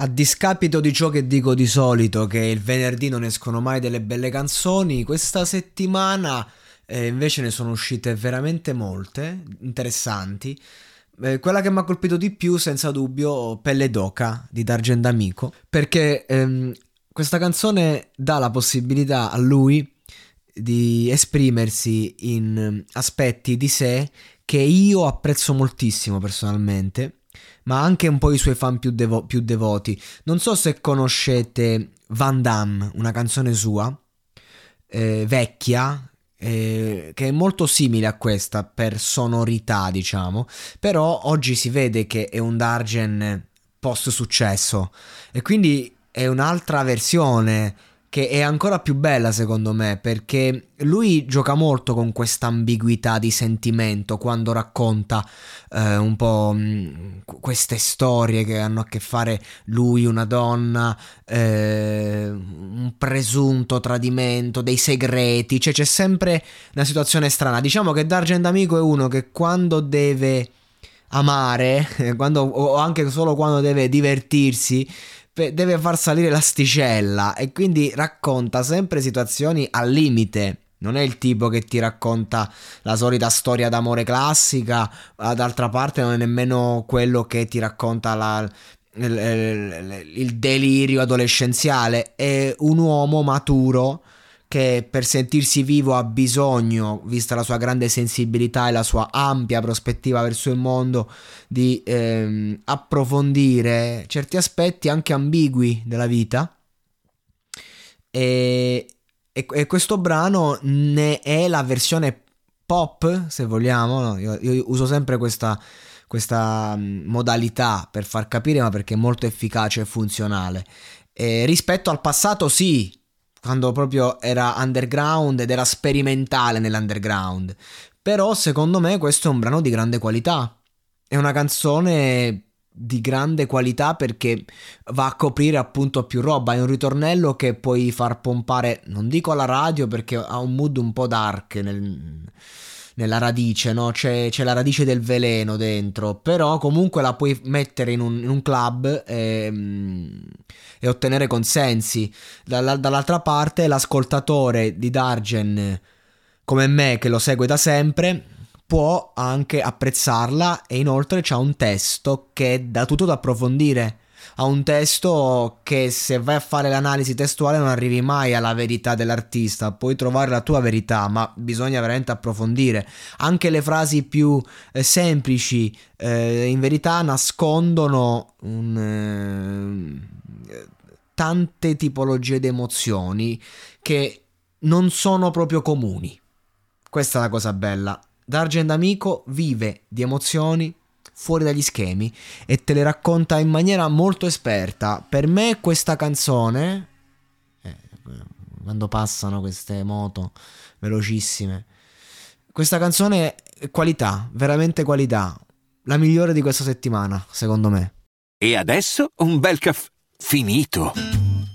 A discapito di ciò che dico di solito, che il venerdì non escono mai delle belle canzoni, questa settimana eh, invece ne sono uscite veramente molte, interessanti. Eh, quella che mi ha colpito di più, senza dubbio, Pelle d'Oca di D'Argent Amico, perché ehm, questa canzone dà la possibilità a lui di esprimersi in aspetti di sé che io apprezzo moltissimo personalmente, ma anche un po' i suoi fan più, devo- più devoti. Non so se conoscete Van Damme, una canzone sua, eh, vecchia, eh, che è molto simile a questa per sonorità, diciamo, però oggi si vede che è un Dargen post successo e quindi è un'altra versione che è ancora più bella secondo me perché lui gioca molto con questa ambiguità di sentimento quando racconta eh, un po' mh, mm, queste storie che hanno a che fare lui, una donna, eh, un presunto tradimento, dei segreti, cioè c'è sempre una situazione strana. Diciamo che D'Argent Amico è uno che quando deve amare, quando, o anche solo quando deve divertirsi, deve far salire l'asticella e quindi racconta sempre situazioni al limite. Non è il tipo che ti racconta la solita storia d'amore classica, d'altra parte non è nemmeno quello che ti racconta la, il, il, il delirio adolescenziale, è un uomo maturo che per sentirsi vivo ha bisogno, vista la sua grande sensibilità e la sua ampia prospettiva verso il mondo, di ehm, approfondire certi aspetti anche ambigui della vita. E, e, e, questo brano ne è la versione pop, se vogliamo. No? Io, io, uso sempre questa, questa modalità per far capire, ma perché è molto efficace e funzionale. E rispetto al passato, sì, quando proprio era underground ed era sperimentale nell'underground. Però secondo me questo è un brano di grande qualità. È una canzone di grande qualità perché va a coprire appunto più roba. È un ritornello che puoi far pompare, non dico alla radio perché ha un mood un po' dark nel, nella radice, no? C'è, c'è, la radice del veleno dentro, però comunque la puoi mettere in un, in un club e, e, ottenere consensi. Dall, dall'altra parte l'ascoltatore di Dargen, come me che lo segue da sempre, può anche apprezzarla e inoltre c'ha un testo che da tutto da approfondire a un testo che se vai a fare l'analisi testuale non arrivi mai alla verità dell'artista, puoi trovare la tua verità, ma bisogna veramente approfondire. Anche le frasi più eh, semplici eh, in verità nascondono un, eh, tante tipologie di emozioni che non sono proprio comuni. Questa è la cosa bella. D'Argent Amico vive di emozioni fuori dagli schemi e te le racconta in maniera molto esperta. Per me questa canzone, eh, quando passano queste moto velocissime, questa canzone è qualità, veramente qualità, la migliore di questa settimana, secondo me. E adesso un bel caffè finito.